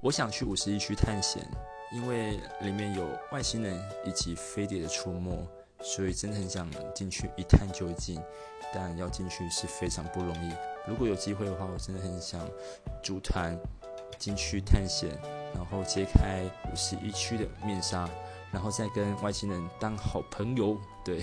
我想去五十一区探险，因为里面有外星人以及飞碟的出没，所以真的很想进去一探究竟。但要进去是非常不容易。如果有机会的话，我真的很想组团进去探险，然后揭开五十一区的面纱，然后再跟外星人当好朋友。对。